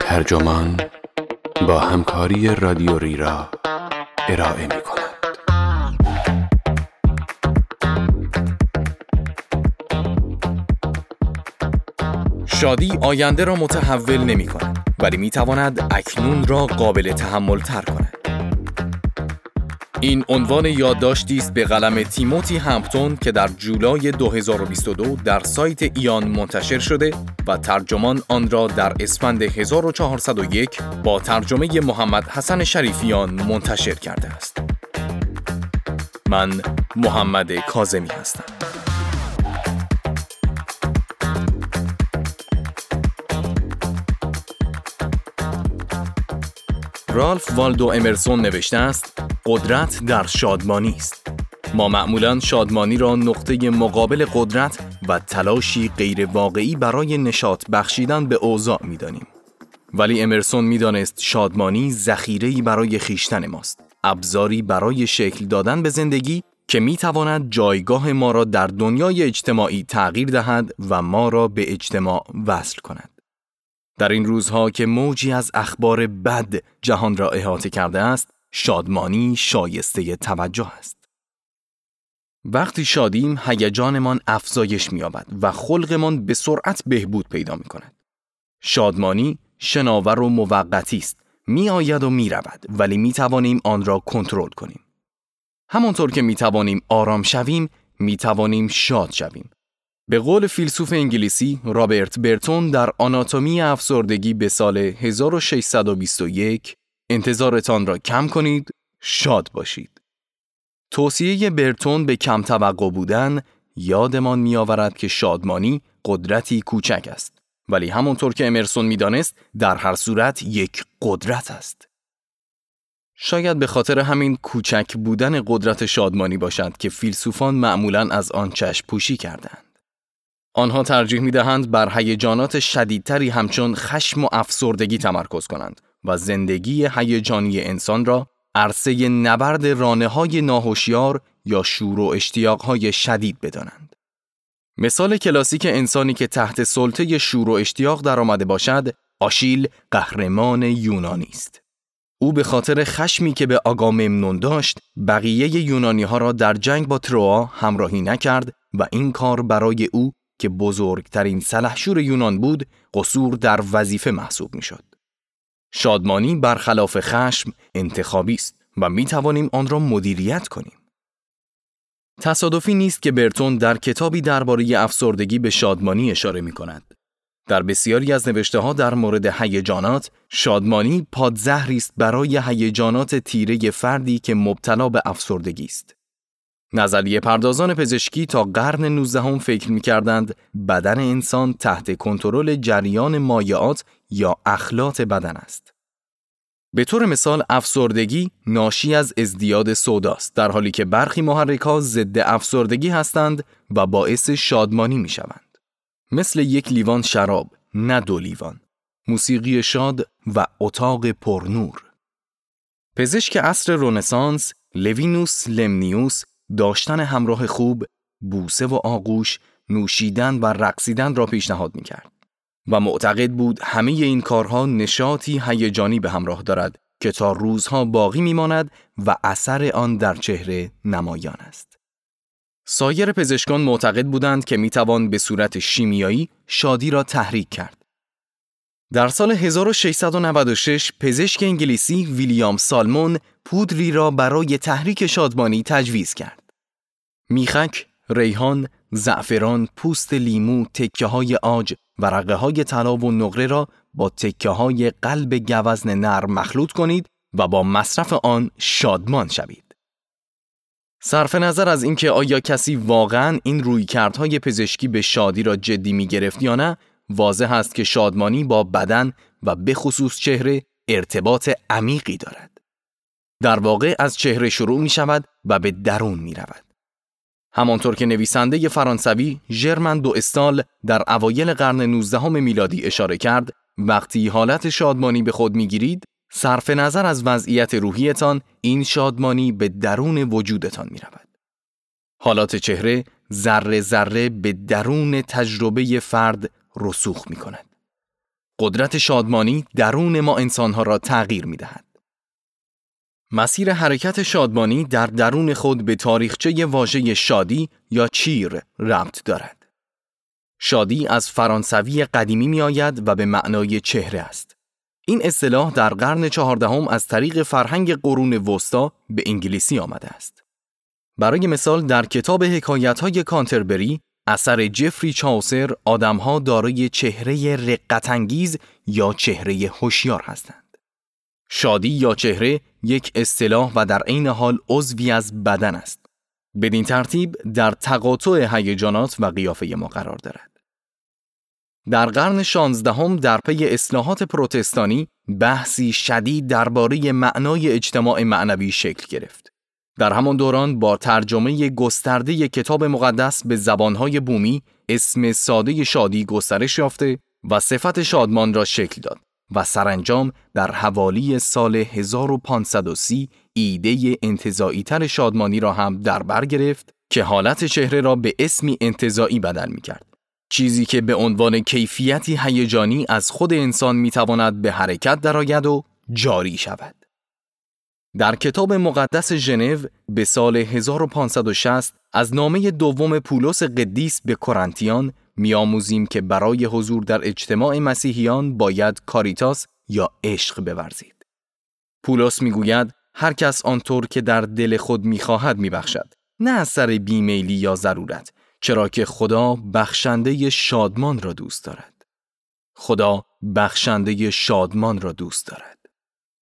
ترجمان با همکاری رادیو را ارائه می کند. شادی آینده را متحول نمی کند ولی می تواند اکنون را قابل تحمل تر کند. این عنوان یادداشتی است به قلم تیموتی همپتون که در جولای 2022 در سایت ایان منتشر شده و ترجمان آن را در اسفند 1401 با ترجمه محمد حسن شریفیان منتشر کرده است. من محمد کازمی هستم. رالف والدو امرسون نوشته است قدرت در شادمانی است ما معمولا شادمانی را نقطه مقابل قدرت و تلاشی غیر واقعی برای نشاط بخشیدن به اوضاع می‌دانیم ولی امرسون می‌دانست شادمانی ذخیره‌ای برای خیشتن ماست ابزاری برای شکل دادن به زندگی که می تواند جایگاه ما را در دنیای اجتماعی تغییر دهد و ما را به اجتماع وصل کند. در این روزها که موجی از اخبار بد جهان را احاطه کرده است، شادمانی شایسته توجه است. وقتی شادیم هیجانمان افزایش می‌یابد و خلقمان به سرعت بهبود پیدا می کند. شادمانی شناور و موقتی است. می آید و می رود ولی می توانیم آن را کنترل کنیم. همانطور که می توانیم آرام شویم، می توانیم شاد شویم. به قول فیلسوف انگلیسی رابرت برتون در آناتومی افسردگی به سال 1621 انتظارتان را کم کنید، شاد باشید. توصیه برتون به کم توقع بودن یادمان میآورد که شادمانی قدرتی کوچک است. ولی همونطور که امرسون می‌دانست در هر صورت یک قدرت است. شاید به خاطر همین کوچک بودن قدرت شادمانی باشد که فیلسوفان معمولا از آن چشم پوشی کردند. آنها ترجیح می دهند بر هیجانات شدیدتری همچون خشم و افسردگی تمرکز کنند و زندگی هیجانی انسان را عرصه نبرد رانه های ناهوشیار یا شور و اشتیاق شدید بدانند. مثال کلاسیک انسانی که تحت سلطه شور و اشتیاق درآمده باشد، آشیل قهرمان یونانی است. او به خاطر خشمی که به آگاممنون داشت، بقیه یونانی ها را در جنگ با تروا همراهی نکرد و این کار برای او که بزرگترین سلحشور یونان بود، قصور در وظیفه محسوب می‌شد. شادمانی برخلاف خشم انتخابی است و می توانیم آن را مدیریت کنیم. تصادفی نیست که برتون در کتابی درباره افسردگی به شادمانی اشاره می کند. در بسیاری از نوشته ها در مورد هیجانات، شادمانی پادزهری است برای هیجانات تیره فردی که مبتلا به افسردگی است. نظریه پردازان پزشکی تا قرن 19 هم فکر می کردند بدن انسان تحت کنترل جریان مایعات یا اخلاط بدن است. به طور مثال افسردگی ناشی از ازدیاد سوداست در حالی که برخی محرک ها ضد افسردگی هستند و باعث شادمانی می شوند. مثل یک لیوان شراب، نه دو لیوان. موسیقی شاد و اتاق پرنور. پزشک عصر رونسانس لوینوس لمنیوس داشتن همراه خوب، بوسه و آغوش، نوشیدن و رقصیدن را پیشنهاد می کرد. و معتقد بود همه این کارها نشاطی هیجانی به همراه دارد که تا روزها باقی میماند و اثر آن در چهره نمایان است. سایر پزشکان معتقد بودند که می‌توان به صورت شیمیایی شادی را تحریک کرد. در سال 1696 پزشک انگلیسی ویلیام سالمون پودری را برای تحریک شادمانی تجویز کرد. میخک، ریحان، زعفران، پوست لیمو، تکه های آج و رقه های طلا و نقره را با تکه های قلب گوزن نرم مخلوط کنید و با مصرف آن شادمان شوید. صرف نظر از اینکه آیا کسی واقعا این رویکردهای پزشکی به شادی را جدی می گرفت یا نه، واضح است که شادمانی با بدن و به خصوص چهره ارتباط عمیقی دارد. در واقع از چهره شروع می شود و به درون می رود. همانطور که نویسنده فرانسوی ژرمن دو استال در اوایل قرن 19 میلادی اشاره کرد وقتی حالت شادمانی به خود می‌گیرید صرف نظر از وضعیت روحیتان این شادمانی به درون وجودتان می رود. حالات چهره ذره ذره به درون تجربه فرد رسوخ می کند. قدرت شادمانی درون ما انسانها را تغییر می دهد. مسیر حرکت شادمانی در درون خود به تاریخچه واژه شادی یا چیر ربط دارد. شادی از فرانسوی قدیمی می آید و به معنای چهره است. این اصطلاح در قرن چهاردهم از طریق فرهنگ قرون وسطا به انگلیسی آمده است. برای مثال در کتاب حکایت های کانتربری اثر جفری چاوسر آدمها دارای چهره رقتانگیز یا چهره هوشیار هستند. شادی یا چهره یک اصطلاح و در عین حال عضوی از بدن است. بدین ترتیب در تقاطع هیجانات و قیافه ما قرار دارد. در قرن شانزدهم در پی اصلاحات پروتستانی بحثی شدید درباره معنای اجتماع معنوی شکل گرفت. در همان دوران با ترجمه گسترده کتاب مقدس به زبانهای بومی اسم ساده شادی گسترش یافته و صفت شادمان را شکل داد و سرانجام در حوالی سال 1530 ایده انتظایی تر شادمانی را هم در بر گرفت که حالت چهره را به اسمی انتظایی بدل می کرد. چیزی که به عنوان کیفیتی هیجانی از خود انسان می تواند به حرکت درآید و جاری شود. در کتاب مقدس ژنو به سال 1560 از نامه دوم پولس قدیس به کرنتیان میآموزیم که برای حضور در اجتماع مسیحیان باید کاریتاس یا عشق بورزید. پولس می‌گوید هر کس آنطور که در دل خود می‌خواهد میبخشد نه از سر بیمیلی یا ضرورت چرا که خدا بخشنده شادمان را دوست دارد. خدا بخشنده شادمان را دوست دارد.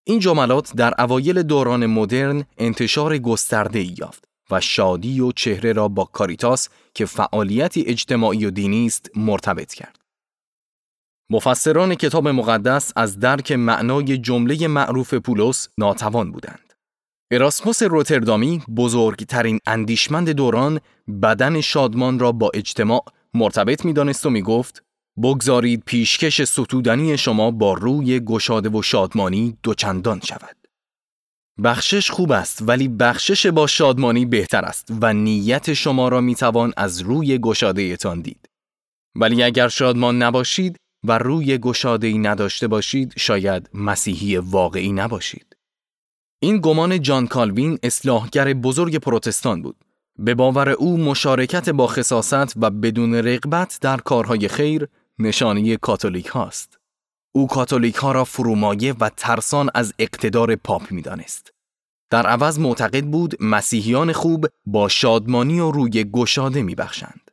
این جملات در اوایل دوران مدرن انتشار گسترده یافت و شادی و چهره را با کاریتاس که فعالیتی اجتماعی و دینی است مرتبط کرد. مفسران کتاب مقدس از درک معنای جمله معروف پولس ناتوان بودند. اراسموس روتردامی بزرگترین اندیشمند دوران بدن شادمان را با اجتماع مرتبط می دانست و می گفت بگذارید پیشکش ستودنی شما با روی گشاده و شادمانی دوچندان شود. بخشش خوب است ولی بخشش با شادمانی بهتر است و نیت شما را می‌توان از روی گشاده تان دید. ولی اگر شادمان نباشید و روی گشاده ای نداشته باشید شاید مسیحی واقعی نباشید. این گمان جان کالوین اصلاحگر بزرگ پروتستان بود. به باور او مشارکت با خصاصت و بدون رغبت در کارهای خیر نشانی کاتولیک هاست. او کاتولیک ها را فرومایه و ترسان از اقتدار پاپ می دانست. در عوض معتقد بود مسیحیان خوب با شادمانی و روی گشاده می بخشند.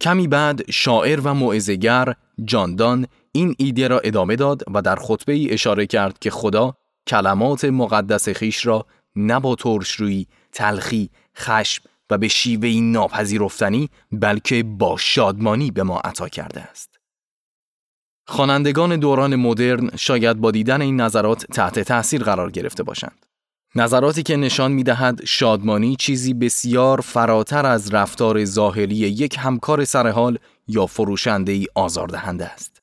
کمی بعد شاعر و معزگر جاندان این ایده را ادامه داد و در خطبه ای اشاره کرد که خدا کلمات مقدس خیش را نه با ترشرویی، تلخی، خشم و به شیوهی ناپذیرفتنی بلکه با شادمانی به ما عطا کرده است. خوانندگان دوران مدرن شاید با دیدن این نظرات تحت تاثیر قرار گرفته باشند. نظراتی که نشان می دهد شادمانی چیزی بسیار فراتر از رفتار ظاهری یک همکار سرحال یا فروشنده ای آزاردهنده است.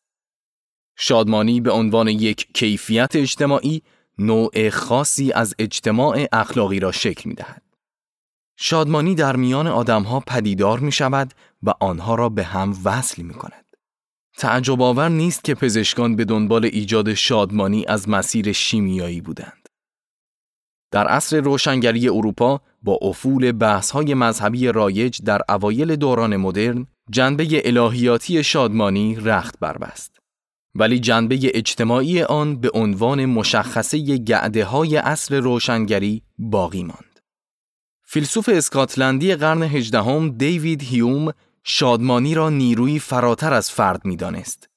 شادمانی به عنوان یک کیفیت اجتماعی نوع خاصی از اجتماع اخلاقی را شکل می دهد. شادمانی در میان آدمها پدیدار می شود و آنها را به هم وصل می کند. تعجب آور نیست که پزشکان به دنبال ایجاد شادمانی از مسیر شیمیایی بودند. در عصر روشنگری اروپا با افول بحث‌های مذهبی رایج در اوایل دوران مدرن، جنبه الهیاتی شادمانی رخت بربست. ولی جنبه اجتماعی آن به عنوان مشخصه گعده های عصر روشنگری باقی ماند. فیلسوف اسکاتلندی قرن هجدهم دیوید هیوم شادمانی را نیروی فراتر از فرد می دانست.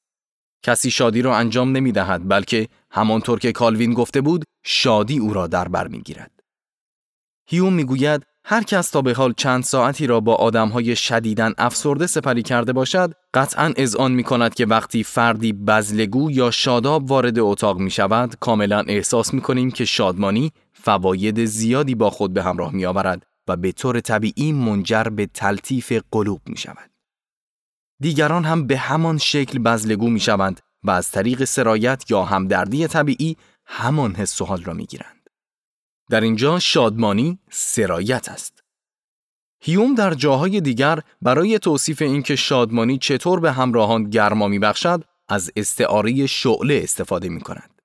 کسی شادی را انجام نمی دهد بلکه همانطور که کالوین گفته بود شادی او را در بر می گیرد. هیوم می گوید هر کس تا به حال چند ساعتی را با آدمهای شدیدن افسرده سپری کرده باشد قطعا اذعان می کند که وقتی فردی بزلگو یا شاداب وارد اتاق می شود کاملا احساس می کنیم که شادمانی فواید زیادی با خود به همراه می آورد و به طور طبیعی منجر به تلطیف قلوب می شود. دیگران هم به همان شکل بزلگو می شوند و از طریق سرایت یا همدردی طبیعی همان حس و حال را می گیرند. در اینجا شادمانی سرایت است. هیوم در جاهای دیگر برای توصیف اینکه شادمانی چطور به همراهان گرما بخشد، از استعاره شعله استفاده می کند.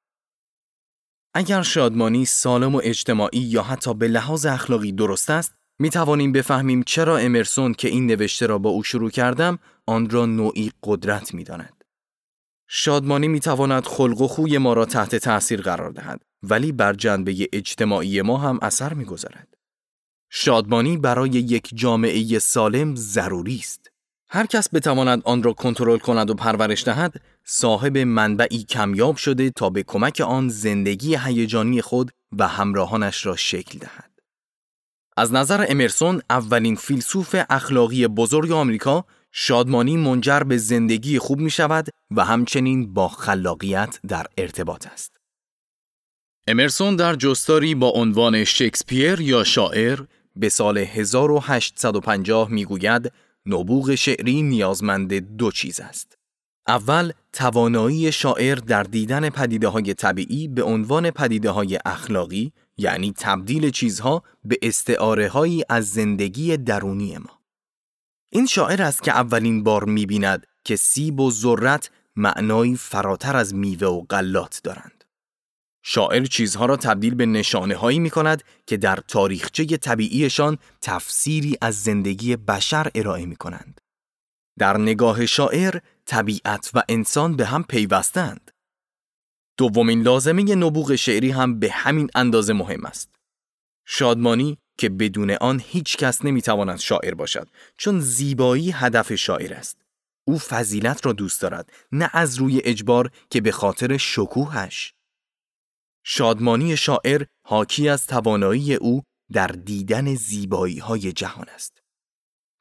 اگر شادمانی سالم و اجتماعی یا حتی به لحاظ اخلاقی درست است، می توانیم بفهمیم چرا امرسون که این نوشته را با او شروع کردم آن را نوعی قدرت می داند. شادمانی می تواند خلق و خوی ما را تحت تأثیر قرار دهد ولی بر جنبه اجتماعی ما هم اثر می گذارد. شادمانی برای یک جامعه سالم ضروری است. هر کس بتواند آن را کنترل کند و پرورش دهد، صاحب منبعی کمیاب شده تا به کمک آن زندگی هیجانی خود و همراهانش را شکل دهد. از نظر امرسون اولین فیلسوف اخلاقی بزرگ آمریکا شادمانی منجر به زندگی خوب می شود و همچنین با خلاقیت در ارتباط است. امرسون در جستاری با عنوان شکسپیر یا شاعر به سال 1850 می گوید نبوغ شعری نیازمند دو چیز است. اول توانایی شاعر در دیدن پدیده های طبیعی به عنوان پدیده های اخلاقی یعنی تبدیل چیزها به استعاره هایی از زندگی درونی ما. این شاعر است که اولین بار می‌بیند که سیب و ذرت معنایی فراتر از میوه و غلات دارند. شاعر چیزها را تبدیل به نشانه هایی می کند که در تاریخچه طبیعیشان تفسیری از زندگی بشر ارائه می کنند. در نگاه شاعر طبیعت و انسان به هم پیوستند. دومین لازمه نبوغ شعری هم به همین اندازه مهم است. شادمانی که بدون آن هیچ کس نمی‌تواند شاعر باشد چون زیبایی هدف شاعر است. او فضیلت را دوست دارد نه از روی اجبار که به خاطر شکوهش. شادمانی شاعر حاکی از توانایی او در دیدن زیبایی های جهان است.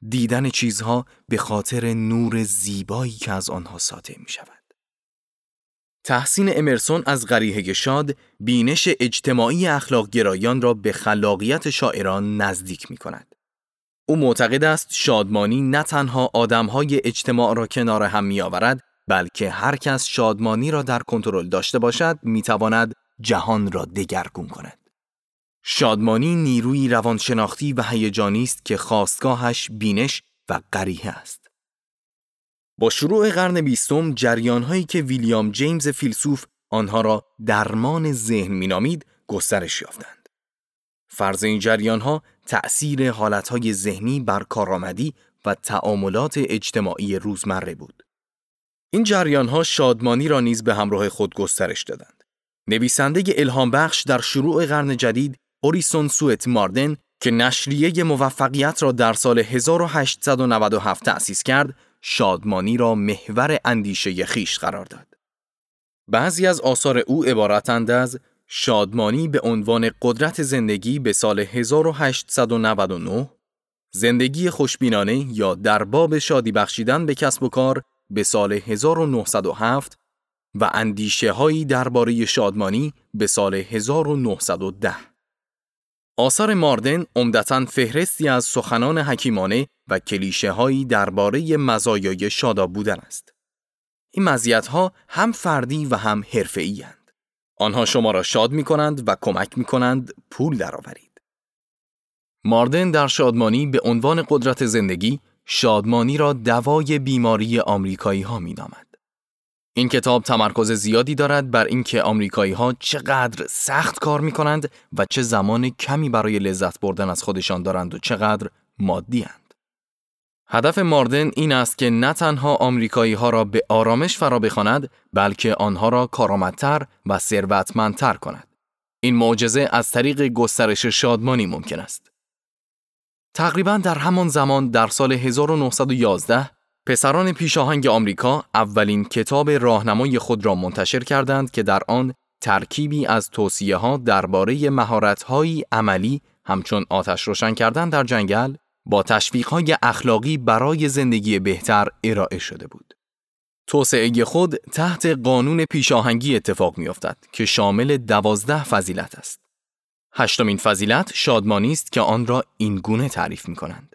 دیدن چیزها به خاطر نور زیبایی که از آنها ساطع می شود. تحسین امرسون از غریحه شاد بینش اجتماعی اخلاق گرایان را به خلاقیت شاعران نزدیک می کند. او معتقد است شادمانی نه تنها آدمهای اجتماع را کنار هم می آورد بلکه هر کس شادمانی را در کنترل داشته باشد می تواند جهان را دگرگون کند. شادمانی نیروی روانشناختی و هیجانی است که خواستگاهش بینش و قریه است. با شروع قرن بیستم جریانهایی که ویلیام جیمز فیلسوف آنها را درمان ذهن مینامید گسترش یافتند. فرض این جریانها تأثیر حالتهای ذهنی بر کارآمدی و تعاملات اجتماعی روزمره بود. این جریانها شادمانی را نیز به همراه خود گسترش دادند. نویسنده الهام بخش در شروع قرن جدید اوریسون سویت ماردن که نشریه موفقیت را در سال 1897 تأسیس کرد، شادمانی را محور اندیشه خیش قرار داد. بعضی از آثار او عبارتند از شادمانی به عنوان قدرت زندگی به سال 1899 زندگی خوشبینانه یا در باب شادی بخشیدن به کسب و کار به سال 1907 و اندیشه هایی درباره شادمانی به سال 1910 آثار ماردن عمدتا فهرستی از سخنان حکیمانه و کلیشه هایی درباره مزایای شاداب بودن است. این ها هم فردی و هم حرفه‌ای اند. آنها شما را شاد می کنند و کمک می کنند پول درآورید. ماردن در شادمانی به عنوان قدرت زندگی شادمانی را دوای بیماری آمریکایی ها می نامد. این کتاب تمرکز زیادی دارد بر اینکه آمریکایی ها چقدر سخت کار می کنند و چه زمان کمی برای لذت بردن از خودشان دارند و چقدر مادی هند. هدف ماردن این است که نه تنها آمریکایی ها را به آرامش فرا بخواند بلکه آنها را کارآمدتر و ثروتمندتر کند. این معجزه از طریق گسترش شادمانی ممکن است. تقریبا در همان زمان در سال 1911 پسران پیشاهنگ آمریکا اولین کتاب راهنمای خود را منتشر کردند که در آن ترکیبی از توصیه ها درباره مهارت‌های عملی همچون آتش روشن کردن در جنگل با تشویقهای اخلاقی برای زندگی بهتر ارائه شده بود. توسعه خود تحت قانون پیشاهنگی اتفاق میافتد که شامل دوازده فضیلت است. هشتمین فضیلت شادمانی است که آن را این گونه تعریف می کنند.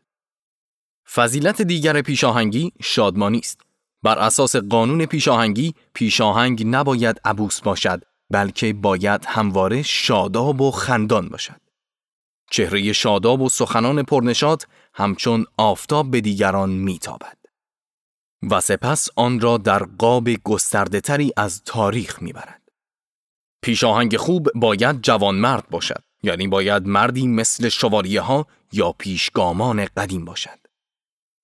فضیلت دیگر پیشاهنگی شادمانی است. بر اساس قانون پیشاهنگی پیشاهنگ نباید عبوس باشد بلکه باید همواره شاداب و خندان باشد. چهره شاداب و سخنان پرنشاد همچون آفتاب به دیگران میتابد. و سپس آن را در قاب گسترده تری از تاریخ می‌برد. پیشاهنگ خوب باید جوانمرد باشد یعنی باید مردی مثل شواریه ها یا پیشگامان قدیم باشد.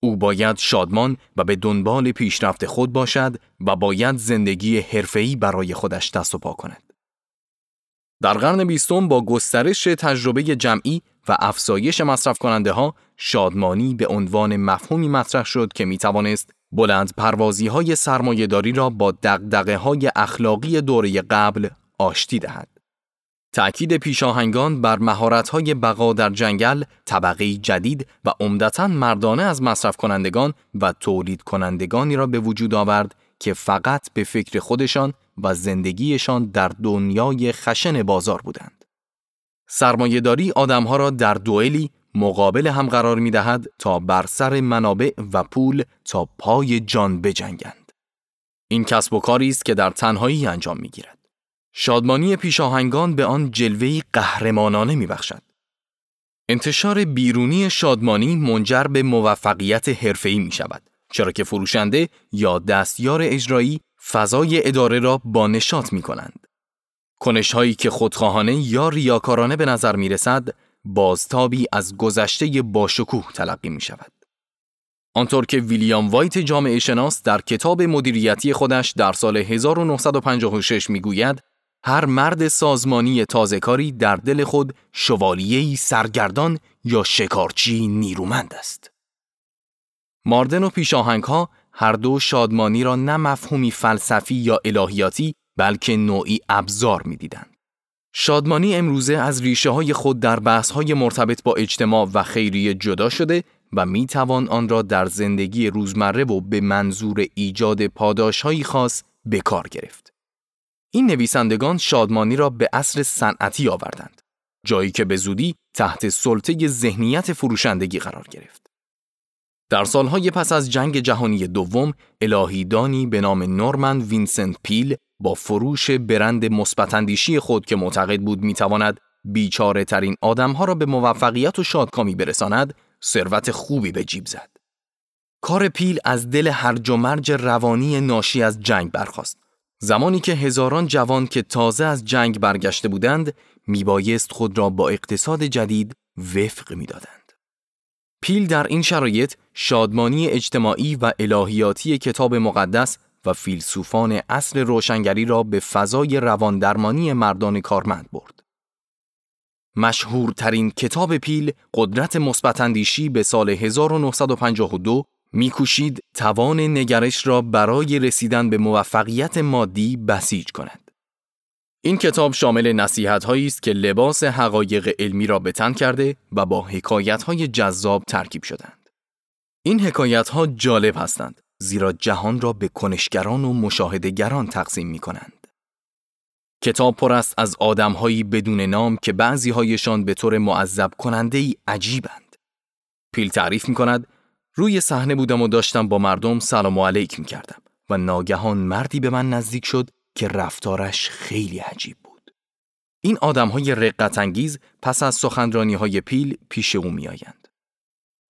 او باید شادمان و به دنبال پیشرفت خود باشد و باید زندگی حرفه‌ای برای خودش دست و پا کند. در قرن بیستم با گسترش تجربه جمعی و افزایش مصرف کننده ها شادمانی به عنوان مفهومی مطرح شد که می توانست بلند پروازی های سرمایهداری را با دقدقه های اخلاقی دوره قبل آشتی دهد. تأکید پیشاهنگان بر مهارت‌های بقا در جنگل طبقه جدید و عمدتا مردانه از مصرف کنندگان و تولید کنندگانی را به وجود آورد که فقط به فکر خودشان و زندگیشان در دنیای خشن بازار بودند. سرمایهداری آدمها را در دوئلی مقابل هم قرار می دهد تا بر سر منابع و پول تا پای جان بجنگند. این کسب و کاری است که در تنهایی انجام می گیرد. شادمانی پیشاهنگان به آن جلوهی قهرمانانه می بخشد. انتشار بیرونی شادمانی منجر به موفقیت حرفه‌ای می شود چرا که فروشنده یا دستیار اجرایی فضای اداره را با نشاط می کنند. کنش هایی که خودخواهانه یا ریاکارانه به نظر می رسد بازتابی از گذشته باشکوه تلقی می شود. آنطور که ویلیام وایت جامعه شناس در کتاب مدیریتی خودش در سال 1956 می گوید هر مرد سازمانی تازهکاری در دل خود شوالیهی سرگردان یا شکارچی نیرومند است. ماردن و پیشاهنگ ها هر دو شادمانی را نه مفهومی فلسفی یا الهیاتی بلکه نوعی ابزار می‌دیدند. شادمانی امروزه از ریشه های خود در بحث های مرتبط با اجتماع و خیریه جدا شده و می توان آن را در زندگی روزمره و به منظور ایجاد پاداش خاص به کار گرفت. این نویسندگان شادمانی را به اصر صنعتی آوردند جایی که به زودی تحت سلطه ذهنیت فروشندگی قرار گرفت. در سالهای پس از جنگ جهانی دوم الهیدانی به نام نورمن وینسنت پیل با فروش برند مثبتاندیشی خود که معتقد بود می‌تواند بیچاره ترین آدمها را به موفقیت و شادکامی برساند ثروت خوبی به جیب زد. کار پیل از دل هرج و مرج روانی ناشی از جنگ برخاست. زمانی که هزاران جوان که تازه از جنگ برگشته بودند میبایست خود را با اقتصاد جدید وفق می‌دادند. پیل در این شرایط شادمانی اجتماعی و الهیاتی کتاب مقدس و فیلسوفان اصل روشنگری را به فضای رواندرمانی مردان کارمند برد. مشهورترین کتاب پیل قدرت مثبتاندیشی به سال 1952 میکوشید توان نگرش را برای رسیدن به موفقیت مادی بسیج کند. این کتاب شامل نصیحت است که لباس حقایق علمی را به تن کرده و با حکایت های جذاب ترکیب شدند. این حکایت ها جالب هستند زیرا جهان را به کنشگران و مشاهدگران تقسیم می کنند. کتاب پر است از آدمهایی بدون نام که بعضی هایشان به طور معذب کننده ای عجیبند. پیل تعریف می کند روی صحنه بودم و داشتم با مردم سلام و علیک می کردم و ناگهان مردی به من نزدیک شد که رفتارش خیلی عجیب بود. این آدم های رقت انگیز پس از سخنرانی های پیل پیش او می آیند.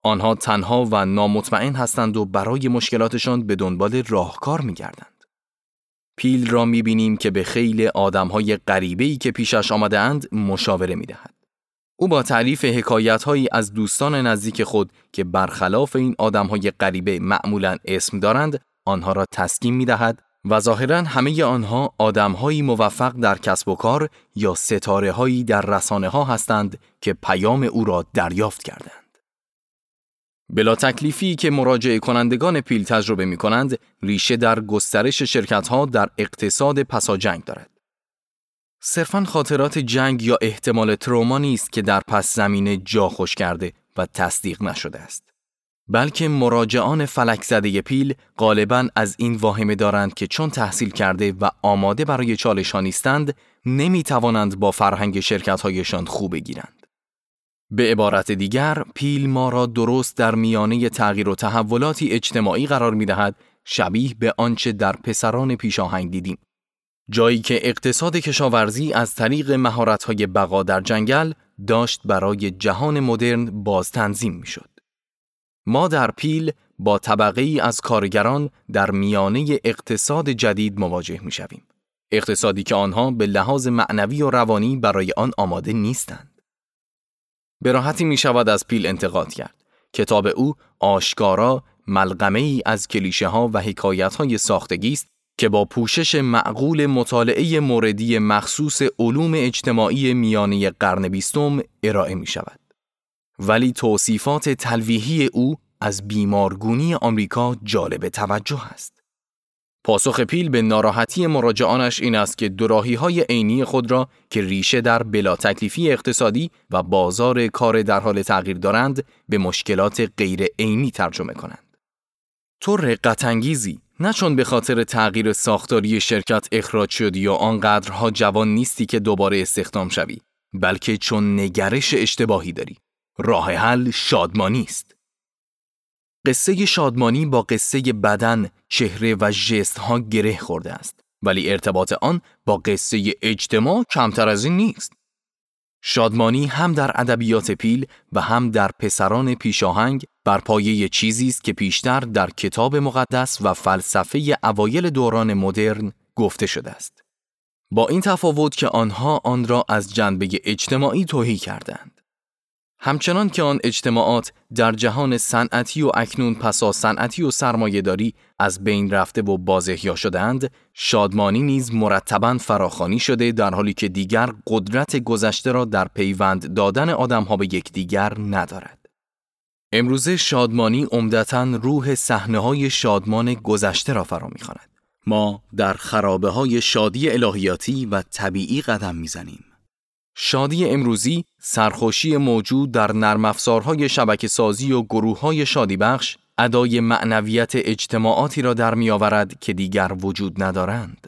آنها تنها و نامطمئن هستند و برای مشکلاتشان به دنبال راهکار می گردند. پیل را می بینیم که به خیلی آدم های که پیشش آمده اند مشاوره می دهد. او با تعریف حکایتهایی از دوستان نزدیک خود که برخلاف این آدمهای غریبه معمولا اسم دارند آنها را تسکین می دهد و ظاهرا همه آنها آدمهایی موفق در کسب و کار یا ستاره هایی در رسانه ها هستند که پیام او را دریافت کردند. بلا تکلیفی که مراجعه کنندگان پیل تجربه می کنند ریشه در گسترش شرکت ها در اقتصاد پساجنگ دارد. صرفا خاطرات جنگ یا احتمال تروما نیست که در پس زمینه جا خوش کرده و تصدیق نشده است. بلکه مراجعان فلک زده پیل غالبا از این واهمه دارند که چون تحصیل کرده و آماده برای چالش ها نیستند نمی توانند با فرهنگ شرکت هایشان خوب بگیرند. به عبارت دیگر پیل ما را درست در میانه تغییر و تحولاتی اجتماعی قرار می دهد شبیه به آنچه در پسران پیشاهنگ دیدیم جایی که اقتصاد کشاورزی از طریق مهارت‌های بقا در جنگل داشت برای جهان مدرن باز تنظیم می‌شد. ما در پیل با طبقه ای از کارگران در میانه اقتصاد جدید مواجه می شویم. اقتصادی که آنها به لحاظ معنوی و روانی برای آن آماده نیستند. به راحتی می شود از پیل انتقاد کرد. کتاب او آشکارا ملغمه ای از کلیشه ها و حکایت های ساختگی است که با پوشش معقول مطالعه موردی مخصوص علوم اجتماعی میانه قرن بیستم ارائه می شود. ولی توصیفات تلویحی او از بیمارگونی آمریکا جالب توجه است. پاسخ پیل به ناراحتی مراجعانش این است که دوراهی های عینی خود را که ریشه در بلا تکلیفی اقتصادی و بازار کار در حال تغییر دارند به مشکلات غیر عینی ترجمه کنند. تو رقت انگیزی نه چون به خاطر تغییر ساختاری شرکت اخراج شدی یا آنقدرها جوان نیستی که دوباره استخدام شوی بلکه چون نگرش اشتباهی داری. راه حل شادمانی است. قصه شادمانی با قصه بدن، چهره و جست ها گره خورده است ولی ارتباط آن با قصه اجتماع کمتر از این نیست. شادمانی هم در ادبیات پیل و هم در پسران پیشاهنگ بر پایه چیزی است که پیشتر در کتاب مقدس و فلسفه اوایل دوران مدرن گفته شده است. با این تفاوت که آنها آن را از جنبه اجتماعی توهی کردند. همچنان که آن اجتماعات در جهان صنعتی و اکنون پسا صنعتی و سرمایهداری از بین رفته و بازهیا شدهاند شادمانی نیز مرتبا فراخانی شده در حالی که دیگر قدرت گذشته را در پیوند دادن آدمها به یکدیگر ندارد. امروزه شادمانی عمدتا روح صحنه های شادمان گذشته را فرا می‌خواند. ما در خرابه های شادی الهیاتی و طبیعی قدم می‌زنیم. شادی امروزی سرخوشی موجود در نرم افزارهای شبکه سازی و گروه های شادی بخش ادای معنویت اجتماعاتی را در می آورد که دیگر وجود ندارند.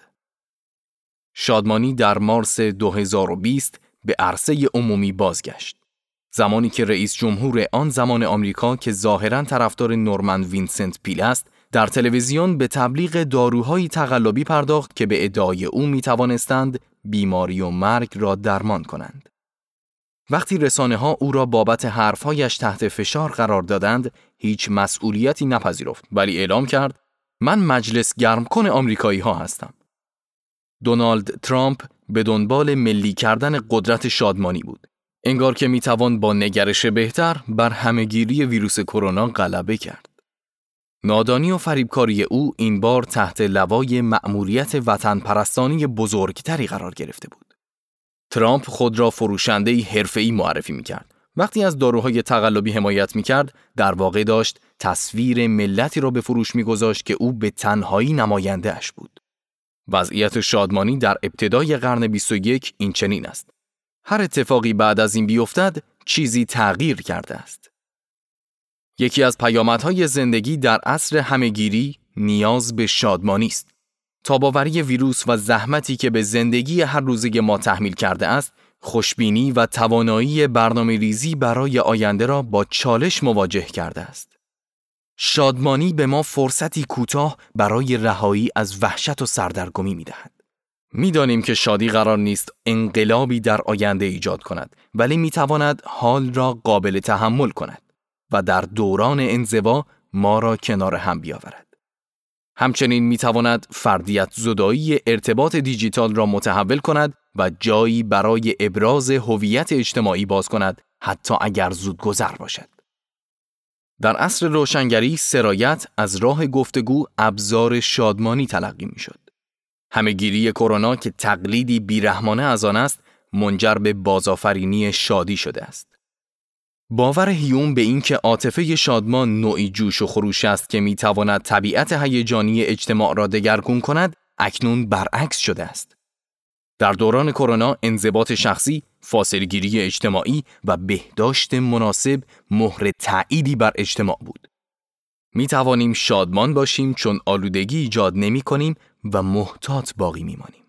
شادمانی در مارس 2020 به عرصه عمومی بازگشت. زمانی که رئیس جمهور آن زمان آمریکا که ظاهرا طرفدار نورمن وینسنت پیل است در تلویزیون به تبلیغ داروهایی تقلبی پرداخت که به ادعای او می توانستند بیماری و مرگ را درمان کنند. وقتی رسانه ها او را بابت حرفهایش تحت فشار قرار دادند، هیچ مسئولیتی نپذیرفت ولی اعلام کرد من مجلس گرم کن آمریکایی ها هستم. دونالد ترامپ به دنبال ملی کردن قدرت شادمانی بود. انگار که می‌توان با نگرش بهتر بر همهگیری ویروس کرونا غلبه کرد. نادانی و فریبکاری او این بار تحت لوای مأموریت وطن پرستانی بزرگتری قرار گرفته بود. ترامپ خود را فروشنده حرفه‌ای معرفی می‌کرد. وقتی از داروهای تقلبی حمایت می‌کرد، در واقع داشت تصویر ملتی را به فروش میگذاشت که او به تنهایی نماینده اش بود. وضعیت شادمانی در ابتدای قرن 21 این چنین است. هر اتفاقی بعد از این بیفتد، چیزی تغییر کرده است. یکی از پیامدهای زندگی در عصر همهگیری نیاز به شادمانی است. تاباوری ویروس و زحمتی که به زندگی هر روزه ما تحمیل کرده است، خوشبینی و توانایی برنامه ریزی برای آینده را با چالش مواجه کرده است. شادمانی به ما فرصتی کوتاه برای رهایی از وحشت و سردرگمی می دهد. می‌دانیم که شادی قرار نیست انقلابی در آینده ایجاد کند ولی می تواند حال را قابل تحمل کند. و در دوران انزوا ما را کنار هم بیاورد. همچنین می تواند فردیت زدایی ارتباط دیجیتال را متحول کند و جایی برای ابراز هویت اجتماعی باز کند حتی اگر زود گذر باشد. در عصر روشنگری سرایت از راه گفتگو ابزار شادمانی تلقی می شد. همهگیری کرونا که تقلیدی بیرحمانه از آن است منجر به بازآفرینی شادی شده است. باور هیوم به اینکه عاطفه شادمان نوعی جوش و خروش است که می‌تواند طبیعت هیجانی اجتماع را دگرگون کند اکنون برعکس شده است. در دوران کرونا انضباط شخصی، فاصلگیری اجتماعی و بهداشت مناسب مهر تعییدی بر اجتماع بود. می توانیم شادمان باشیم چون آلودگی ایجاد نمی کنیم و محتاط باقی می مانیم.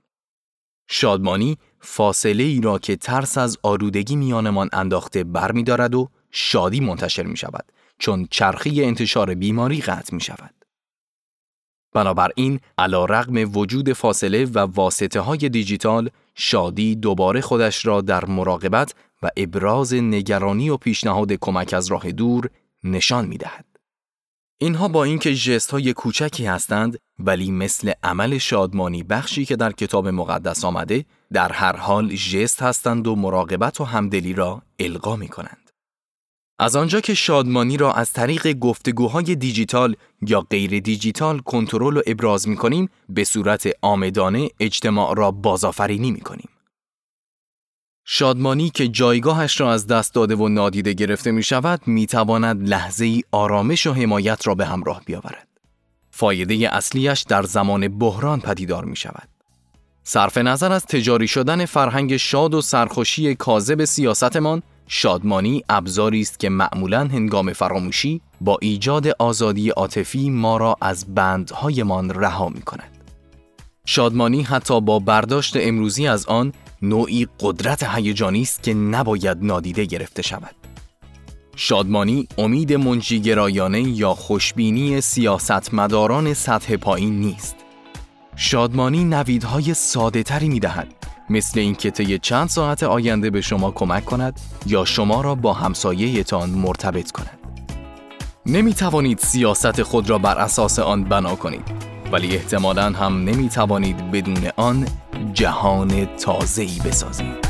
شادمانی فاصله ای را که ترس از آلودگی میانمان انداخته برمیدارد و شادی منتشر می شود چون چرخی انتشار بیماری قطع می شود. بنابراین علا رغم وجود فاصله و واسطه های دیجیتال شادی دوباره خودش را در مراقبت و ابراز نگرانی و پیشنهاد کمک از راه دور نشان می دهد. اینها با اینکه ژست های کوچکی هستند ولی مثل عمل شادمانی بخشی که در کتاب مقدس آمده در هر حال ژست هستند و مراقبت و همدلی را القا می کنند. از آنجا که شادمانی را از طریق گفتگوهای دیجیتال یا غیر دیجیتال کنترل و ابراز می کنیم به صورت آمدانه اجتماع را بازآفرینی می کنیم. شادمانی که جایگاهش را از دست داده و نادیده گرفته می شود می تواند لحظه ای آرامش و حمایت را به همراه بیاورد. فایده اصلیش در زمان بحران پدیدار می شود. صرف نظر از تجاری شدن فرهنگ شاد و سرخوشی کاذب سیاستمان، شادمانی ابزاری است که معمولا هنگام فراموشی با ایجاد آزادی عاطفی ما را از بندهایمان رها می کند. شادمانی حتی با برداشت امروزی از آن نوعی قدرت هیجانی است که نباید نادیده گرفته شود. شادمانی امید منجیگرایانه یا خوشبینی سیاستمداران سطح پایین نیست. شادمانی نویدهای ساده تری می دهد. مثل اینکه طی چند ساعت آینده به شما کمک کند یا شما را با همسایهتان مرتبط کند. نمی توانید سیاست خود را بر اساس آن بنا کنید ولی احتمالا هم نمی توانید بدون آن جهان تازه‌ای بسازید.